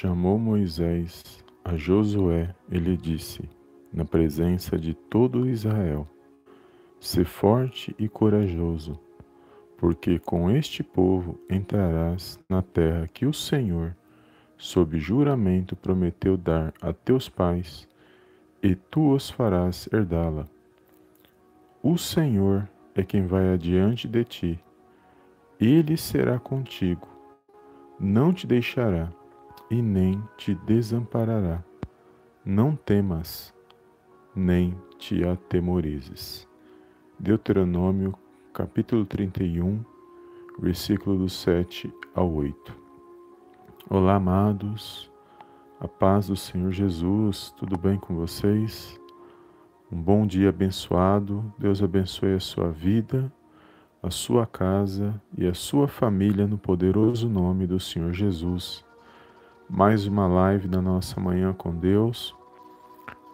Chamou Moisés a Josué e lhe disse, na presença de todo Israel: Sê forte e corajoso, porque com este povo entrarás na terra que o Senhor, sob juramento, prometeu dar a teus pais, e tu os farás herdá-la. O Senhor é quem vai adiante de ti, ele será contigo, não te deixará e nem te desamparará. Não temas, nem te atemorizes. Deuteronômio, capítulo 31, versículo do 7 ao 8. Olá, amados, a paz do Senhor Jesus, tudo bem com vocês? Um bom dia abençoado, Deus abençoe a sua vida, a sua casa e a sua família no poderoso nome do Senhor Jesus mais uma live da nossa manhã com Deus,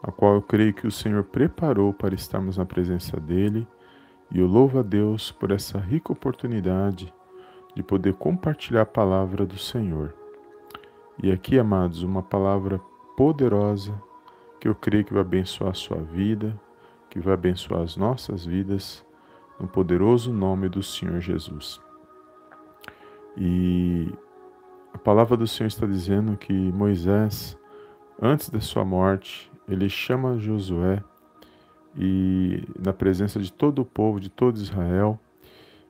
a qual eu creio que o Senhor preparou para estarmos na presença dEle, e eu louvo a Deus por essa rica oportunidade de poder compartilhar a palavra do Senhor. E aqui, amados, uma palavra poderosa que eu creio que vai abençoar a sua vida, que vai abençoar as nossas vidas, no poderoso nome do Senhor Jesus. E a palavra do Senhor está dizendo que Moisés, antes da sua morte, ele chama Josué e na presença de todo o povo, de todo Israel,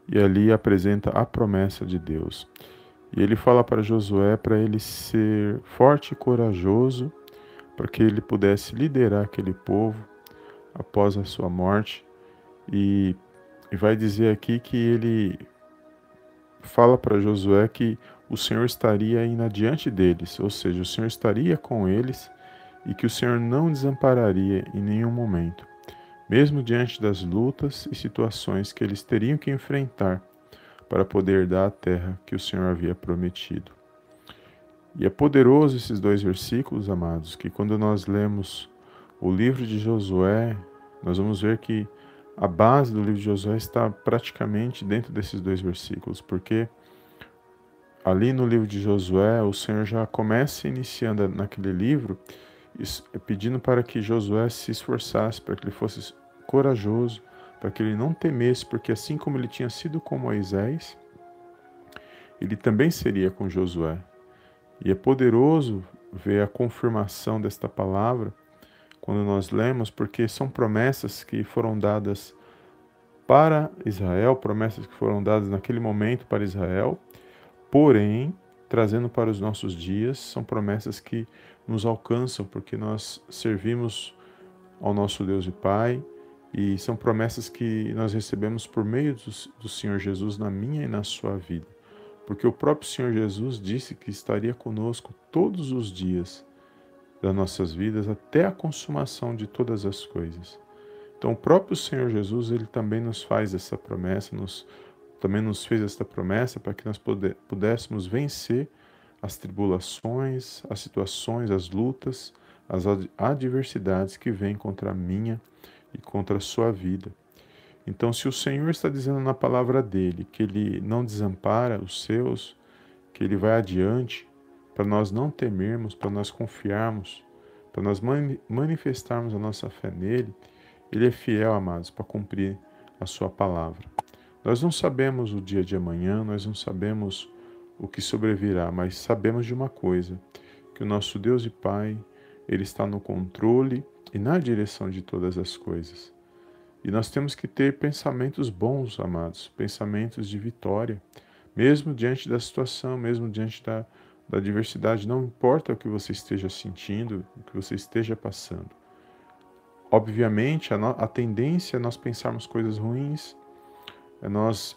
e ali apresenta a promessa de Deus. E ele fala para Josué para ele ser forte e corajoso, para que ele pudesse liderar aquele povo após a sua morte. E, e vai dizer aqui que ele fala para Josué que o Senhor estaria indo adiante deles, ou seja, o Senhor estaria com eles e que o Senhor não desampararia em nenhum momento, mesmo diante das lutas e situações que eles teriam que enfrentar para poder dar a terra que o Senhor havia prometido. E é poderoso esses dois versículos, amados, que quando nós lemos o livro de Josué, nós vamos ver que a base do livro de Josué está praticamente dentro desses dois versículos, porque ali no livro de Josué, o Senhor já começa iniciando naquele livro, pedindo para que Josué se esforçasse, para que ele fosse corajoso, para que ele não temesse, porque assim como ele tinha sido com Moisés, ele também seria com Josué. E é poderoso ver a confirmação desta palavra quando nós lemos, porque são promessas que foram dadas para Israel, promessas que foram dadas naquele momento para Israel, Porém, trazendo para os nossos dias, são promessas que nos alcançam, porque nós servimos ao nosso Deus e Pai, e são promessas que nós recebemos por meio do, do Senhor Jesus na minha e na sua vida. Porque o próprio Senhor Jesus disse que estaria conosco todos os dias das nossas vidas até a consumação de todas as coisas. Então, o próprio Senhor Jesus, ele também nos faz essa promessa, nos também nos fez esta promessa para que nós pudéssemos vencer as tribulações, as situações, as lutas, as adversidades que vêm contra a minha e contra a sua vida. Então, se o Senhor está dizendo na palavra dele que ele não desampara os seus, que ele vai adiante, para nós não temermos, para nós confiarmos, para nós manifestarmos a nossa fé nele, ele é fiel, amados, para cumprir a sua palavra. Nós não sabemos o dia de amanhã, nós não sabemos o que sobrevirá, mas sabemos de uma coisa, que o nosso Deus e Pai, ele está no controle e na direção de todas as coisas. E nós temos que ter pensamentos bons, amados, pensamentos de vitória, mesmo diante da situação, mesmo diante da, da adversidade, não importa o que você esteja sentindo, o que você esteja passando. Obviamente, a, no, a tendência é nós pensarmos coisas ruins, nós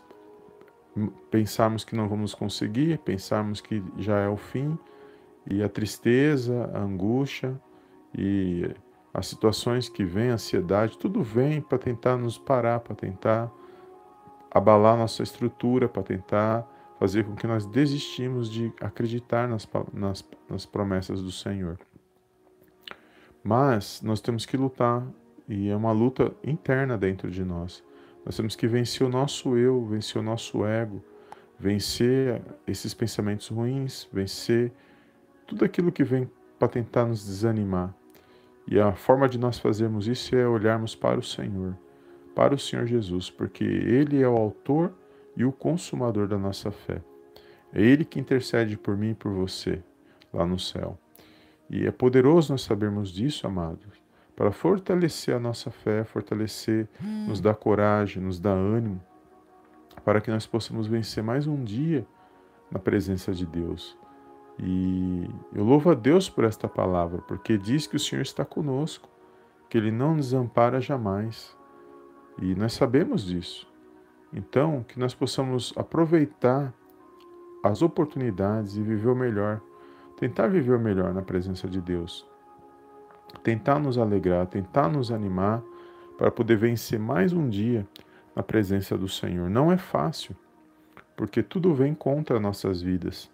pensarmos que não vamos conseguir, pensarmos que já é o fim, e a tristeza, a angústia e as situações que vêm, a ansiedade, tudo vem para tentar nos parar, para tentar abalar nossa estrutura, para tentar fazer com que nós desistimos de acreditar nas, nas, nas promessas do Senhor. Mas nós temos que lutar, e é uma luta interna dentro de nós. Nós temos que vencer o nosso eu, vencer o nosso ego, vencer esses pensamentos ruins, vencer tudo aquilo que vem para tentar nos desanimar. E a forma de nós fazermos isso é olharmos para o Senhor, para o Senhor Jesus, porque Ele é o autor e o consumador da nossa fé. É Ele que intercede por mim e por você lá no céu. E é poderoso nós sabermos disso, amados, para fortalecer a nossa fé, fortalecer, nos dar coragem, nos dar ânimo, para que nós possamos vencer mais um dia na presença de Deus. E eu louvo a Deus por esta palavra, porque diz que o Senhor está conosco, que Ele não nos ampara jamais. E nós sabemos disso. Então, que nós possamos aproveitar as oportunidades e viver o melhor, tentar viver o melhor na presença de Deus, tentar nos alegrar, tentar nos animar para poder vencer mais um dia na presença do Senhor. Não é fácil, porque tudo vem contra nossas vidas.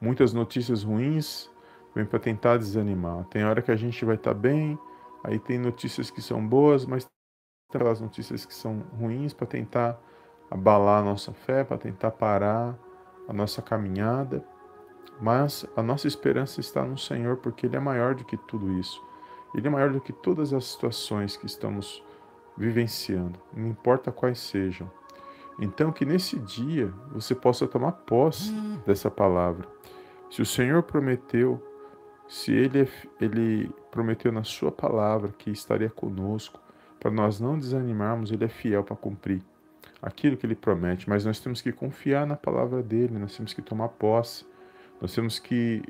Muitas notícias ruins vêm para tentar desanimar. Tem hora que a gente vai estar tá bem, aí tem notícias que são boas, mas tem aquelas notícias que são ruins para tentar abalar a nossa fé, para tentar parar a nossa caminhada. Mas a nossa esperança está no Senhor, porque Ele é maior do que tudo isso. Ele é maior do que todas as situações que estamos vivenciando, não importa quais sejam. Então, que nesse dia você possa tomar posse dessa palavra. Se o Senhor prometeu, se Ele, é ele prometeu na Sua palavra que estaria conosco, para nós não desanimarmos, Ele é fiel para cumprir aquilo que Ele promete, mas nós temos que confiar na palavra dele, nós temos que tomar posse, nós temos que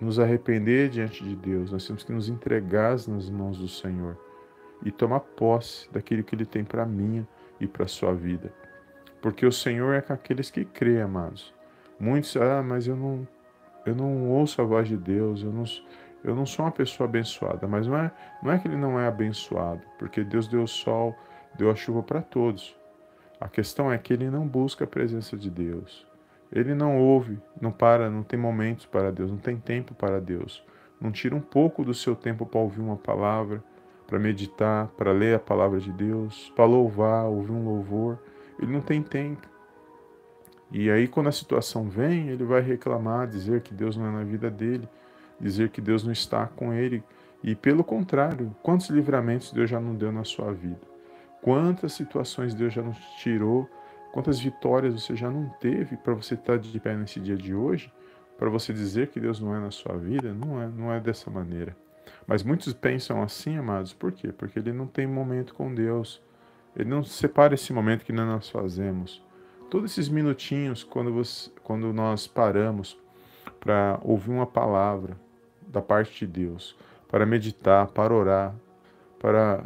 nos arrepender diante de Deus, nós temos que nos entregar nas mãos do Senhor e tomar posse daquilo que Ele tem para mim e para a sua vida. Porque o Senhor é com aqueles que creem, amados. Muitos, ah, mas eu não, eu não ouço a voz de Deus, eu não, eu não sou uma pessoa abençoada. Mas não é, não é que ele não é abençoado, porque Deus deu o sol, deu a chuva para todos. A questão é que ele não busca a presença de Deus. Ele não ouve, não para, não tem momentos para Deus, não tem tempo para Deus. Não tira um pouco do seu tempo para ouvir uma palavra, para meditar, para ler a palavra de Deus, para louvar, ouvir um louvor. Ele não tem tempo. E aí, quando a situação vem, ele vai reclamar, dizer que Deus não é na vida dele, dizer que Deus não está com ele. E pelo contrário, quantos livramentos Deus já não deu na sua vida? Quantas situações Deus já nos tirou? Quantas vitórias você já não teve para você estar de pé nesse dia de hoje? Para você dizer que Deus não é na sua vida? Não é, não é dessa maneira. Mas muitos pensam assim, amados, por quê? Porque ele não tem momento com Deus. Ele não separa esse momento que nós fazemos. Todos esses minutinhos, quando, você, quando nós paramos para ouvir uma palavra da parte de Deus, para meditar, para orar, para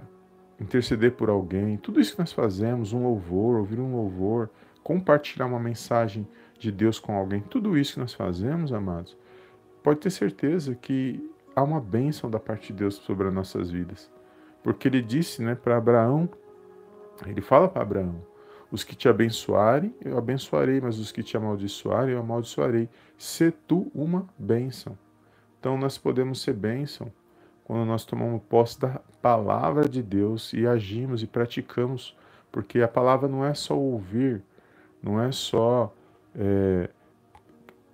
interceder por alguém, tudo isso que nós fazemos, um louvor, ouvir um louvor, compartilhar uma mensagem de Deus com alguém, tudo isso que nós fazemos, amados, pode ter certeza que há uma bênção da parte de Deus sobre as nossas vidas. Porque ele disse né, para Abraão, ele fala para Abraão, os que te abençoarem, eu abençoarei, mas os que te amaldiçoarem, eu amaldiçoarei. Se tu uma bênção. Então nós podemos ser bênção quando nós tomamos posse da palavra de Deus e agimos e praticamos, porque a palavra não é só ouvir, não é só é,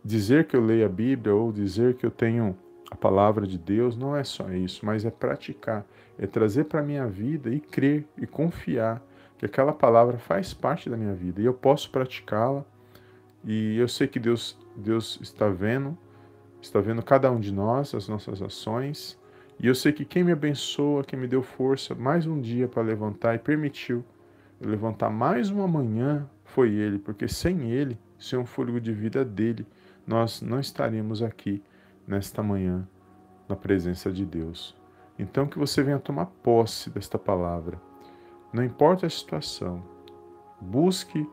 dizer que eu leio a Bíblia ou dizer que eu tenho a palavra de Deus não é só isso, mas é praticar, é trazer para a minha vida e crer e confiar que aquela palavra faz parte da minha vida e eu posso praticá-la. E eu sei que Deus, Deus está vendo, está vendo cada um de nós, as nossas ações. E eu sei que quem me abençoa, quem me deu força mais um dia para levantar e permitiu eu levantar mais uma manhã foi Ele, porque sem Ele, sem o fôlego de vida dele, nós não estaríamos aqui nesta manhã na presença de Deus. Então que você venha tomar posse desta palavra. Não importa a situação, busque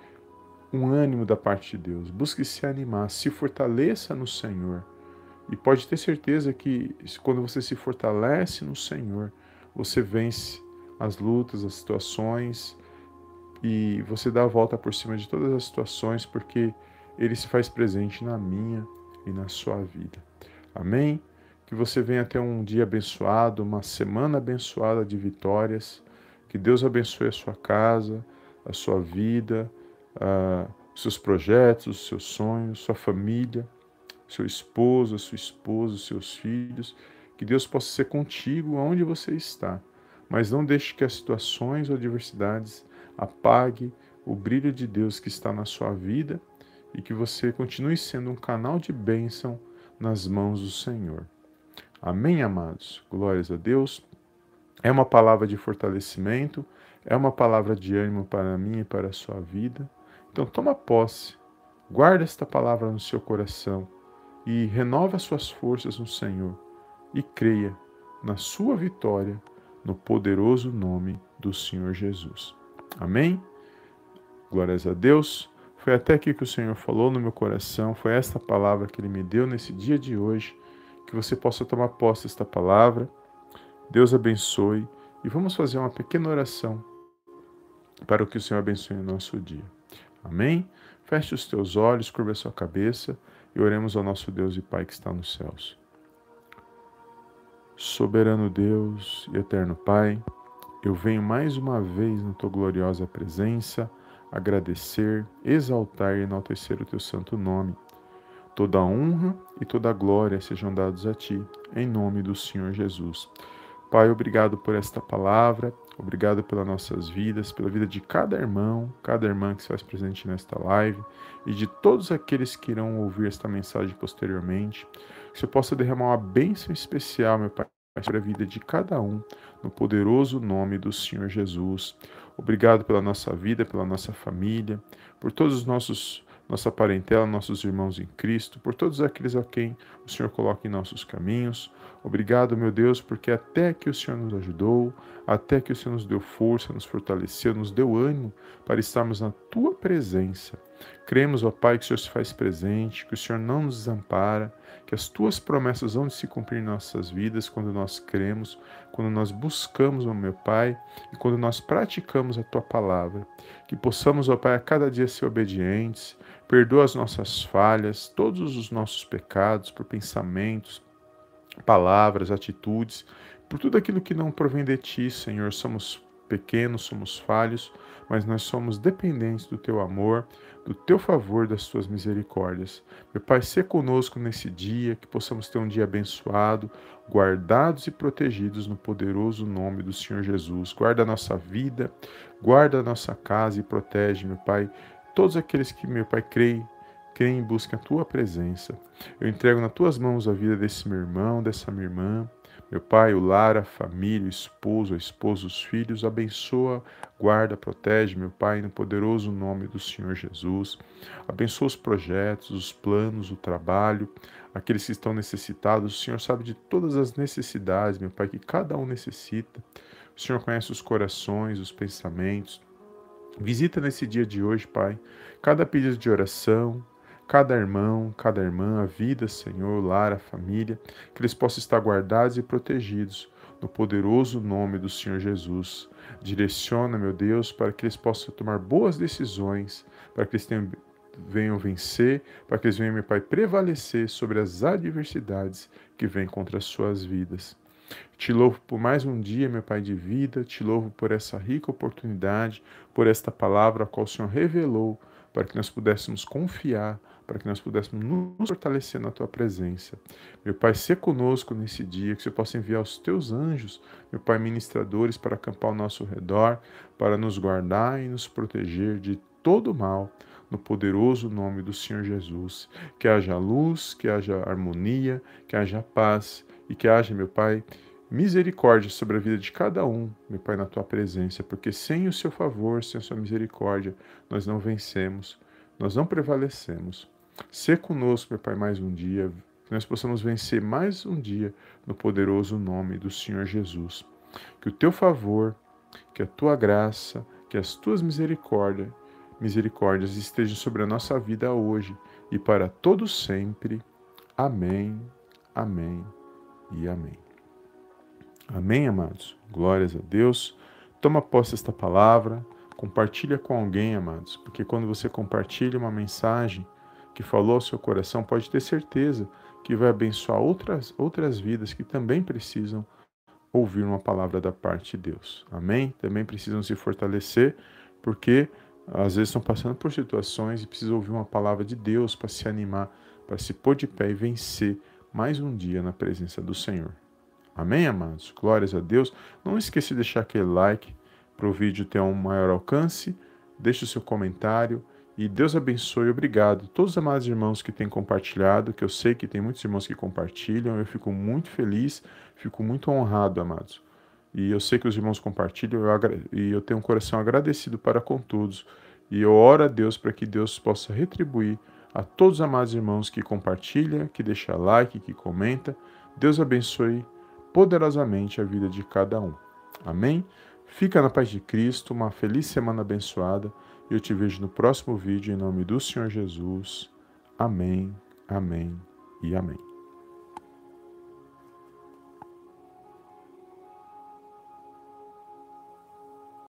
um ânimo da parte de Deus, busque se animar, se fortaleça no Senhor. E pode ter certeza que quando você se fortalece no Senhor, você vence as lutas, as situações e você dá a volta por cima de todas as situações, porque Ele se faz presente na minha e na sua vida. Amém? Que você venha ter um dia abençoado, uma semana abençoada de vitórias. Que Deus abençoe a sua casa, a sua vida, os seus projetos, os seus sonhos, sua família, seu esposo, a sua esposa, os seus filhos. Que Deus possa ser contigo onde você está. Mas não deixe que as situações ou adversidades apague o brilho de Deus que está na sua vida e que você continue sendo um canal de bênção nas mãos do Senhor. Amém, amados? Glórias a Deus. É uma palavra de fortalecimento, é uma palavra de ânimo para mim e para a sua vida. Então, toma posse, guarda esta palavra no seu coração e renova as suas forças no Senhor e creia na sua vitória no poderoso nome do Senhor Jesus. Amém? Glórias a Deus. Foi até aqui que o Senhor falou no meu coração, foi esta palavra que Ele me deu nesse dia de hoje. Que você possa tomar posse desta palavra. Deus abençoe e vamos fazer uma pequena oração para que o Senhor abençoe o nosso dia. Amém? Feche os teus olhos, curva a sua cabeça e oremos ao nosso Deus e Pai que está nos céus. Soberano Deus e eterno Pai, eu venho mais uma vez na tua gloriosa presença agradecer, exaltar e enaltecer o teu santo nome. Toda a honra e toda a glória sejam dados a ti, em nome do Senhor Jesus. Pai, obrigado por esta palavra, obrigado pelas nossas vidas, pela vida de cada irmão, cada irmã que se faz presente nesta live e de todos aqueles que irão ouvir esta mensagem posteriormente. Que você possa derramar uma bênção especial, meu Pai, sobre a vida de cada um, no poderoso nome do Senhor Jesus. Obrigado pela nossa vida, pela nossa família, por todos os nossos nossa parentela, nossos irmãos em Cristo, por todos aqueles a quem o Senhor coloca em nossos caminhos. Obrigado, meu Deus, porque até que o Senhor nos ajudou, até que o Senhor nos deu força, nos fortaleceu, nos deu ânimo para estarmos na tua presença. Cremos, ó Pai, que o Senhor se faz presente, que o Senhor não nos desampara, que as tuas promessas vão se cumprir em nossas vidas quando nós cremos, quando nós buscamos, ó meu Pai, e quando nós praticamos a tua palavra. Que possamos, ó Pai, a cada dia ser obedientes, perdoa as nossas falhas, todos os nossos pecados, por pensamentos, palavras, atitudes, por tudo aquilo que não provém de ti, Senhor. Somos pequenos, somos falhos, mas nós somos dependentes do teu amor, do teu favor, das tuas misericórdias. Meu Pai, se conosco nesse dia, que possamos ter um dia abençoado, guardados e protegidos no poderoso nome do Senhor Jesus. Guarda a nossa vida, guarda a nossa casa e protege, meu Pai, todos aqueles que, meu Pai, creem creem e buscam a tua presença. Eu entrego nas tuas mãos a vida desse meu irmão, dessa minha irmã. Meu pai, o lar, a família, o esposo, a esposa, os filhos, abençoa, guarda, protege, meu Pai, no poderoso nome do Senhor Jesus. Abençoa os projetos, os planos, o trabalho, aqueles que estão necessitados. O Senhor sabe de todas as necessidades, meu Pai, que cada um necessita. O Senhor conhece os corações, os pensamentos. Visita nesse dia de hoje, Pai, cada pedido de oração, cada irmão, cada irmã, a vida, Senhor, lar, a família, que eles possam estar guardados e protegidos no poderoso nome do Senhor Jesus. Direciona, meu Deus, para que eles possam tomar boas decisões, para que eles tenham, venham vencer, para que eles venham, meu Pai, prevalecer sobre as adversidades que vêm contra as suas vidas. Te louvo por mais um dia, meu Pai de vida, te louvo por essa rica oportunidade, por esta palavra a qual o Senhor revelou, para que nós pudéssemos confiar para que nós pudéssemos nos fortalecer na tua presença. Meu Pai, se conosco nesse dia, que você possa enviar os teus anjos, meu Pai, ministradores, para acampar ao nosso redor, para nos guardar e nos proteger de todo mal, no poderoso nome do Senhor Jesus. Que haja luz, que haja harmonia, que haja paz e que haja, meu Pai, misericórdia sobre a vida de cada um, meu Pai, na tua presença, porque sem o seu favor, sem a sua misericórdia, nós não vencemos, nós não prevalecemos. Ser conosco, meu Pai, mais um dia, que nós possamos vencer mais um dia no poderoso nome do Senhor Jesus. Que o teu favor, que a tua graça, que as tuas misericórdias, misericórdias estejam sobre a nossa vida hoje e para todo sempre. Amém. Amém e amém. Amém, amados. Glórias a Deus. Toma posse desta palavra, compartilha com alguém, amados, porque quando você compartilha uma mensagem, que falou ao seu coração, pode ter certeza que vai abençoar outras, outras vidas que também precisam ouvir uma palavra da parte de Deus. Amém? Também precisam se fortalecer, porque às vezes estão passando por situações e precisam ouvir uma palavra de Deus para se animar, para se pôr de pé e vencer mais um dia na presença do Senhor. Amém, amados? Glórias a Deus. Não esqueça de deixar aquele like para o vídeo ter um maior alcance. Deixe o seu comentário e Deus abençoe. Obrigado. Todos os amados irmãos que têm compartilhado, que eu sei que tem muitos irmãos que compartilham, eu fico muito feliz, fico muito honrado, amados. E eu sei que os irmãos compartilham eu e eu tenho um coração agradecido para com todos. E eu oro a Deus para que Deus possa retribuir a todos os amados irmãos que compartilham, que deixa like, que comenta. Deus abençoe poderosamente a vida de cada um. Amém? Fica na paz de Cristo, uma feliz semana abençoada. Eu te vejo no próximo vídeo em nome do Senhor Jesus. Amém, amém e amém.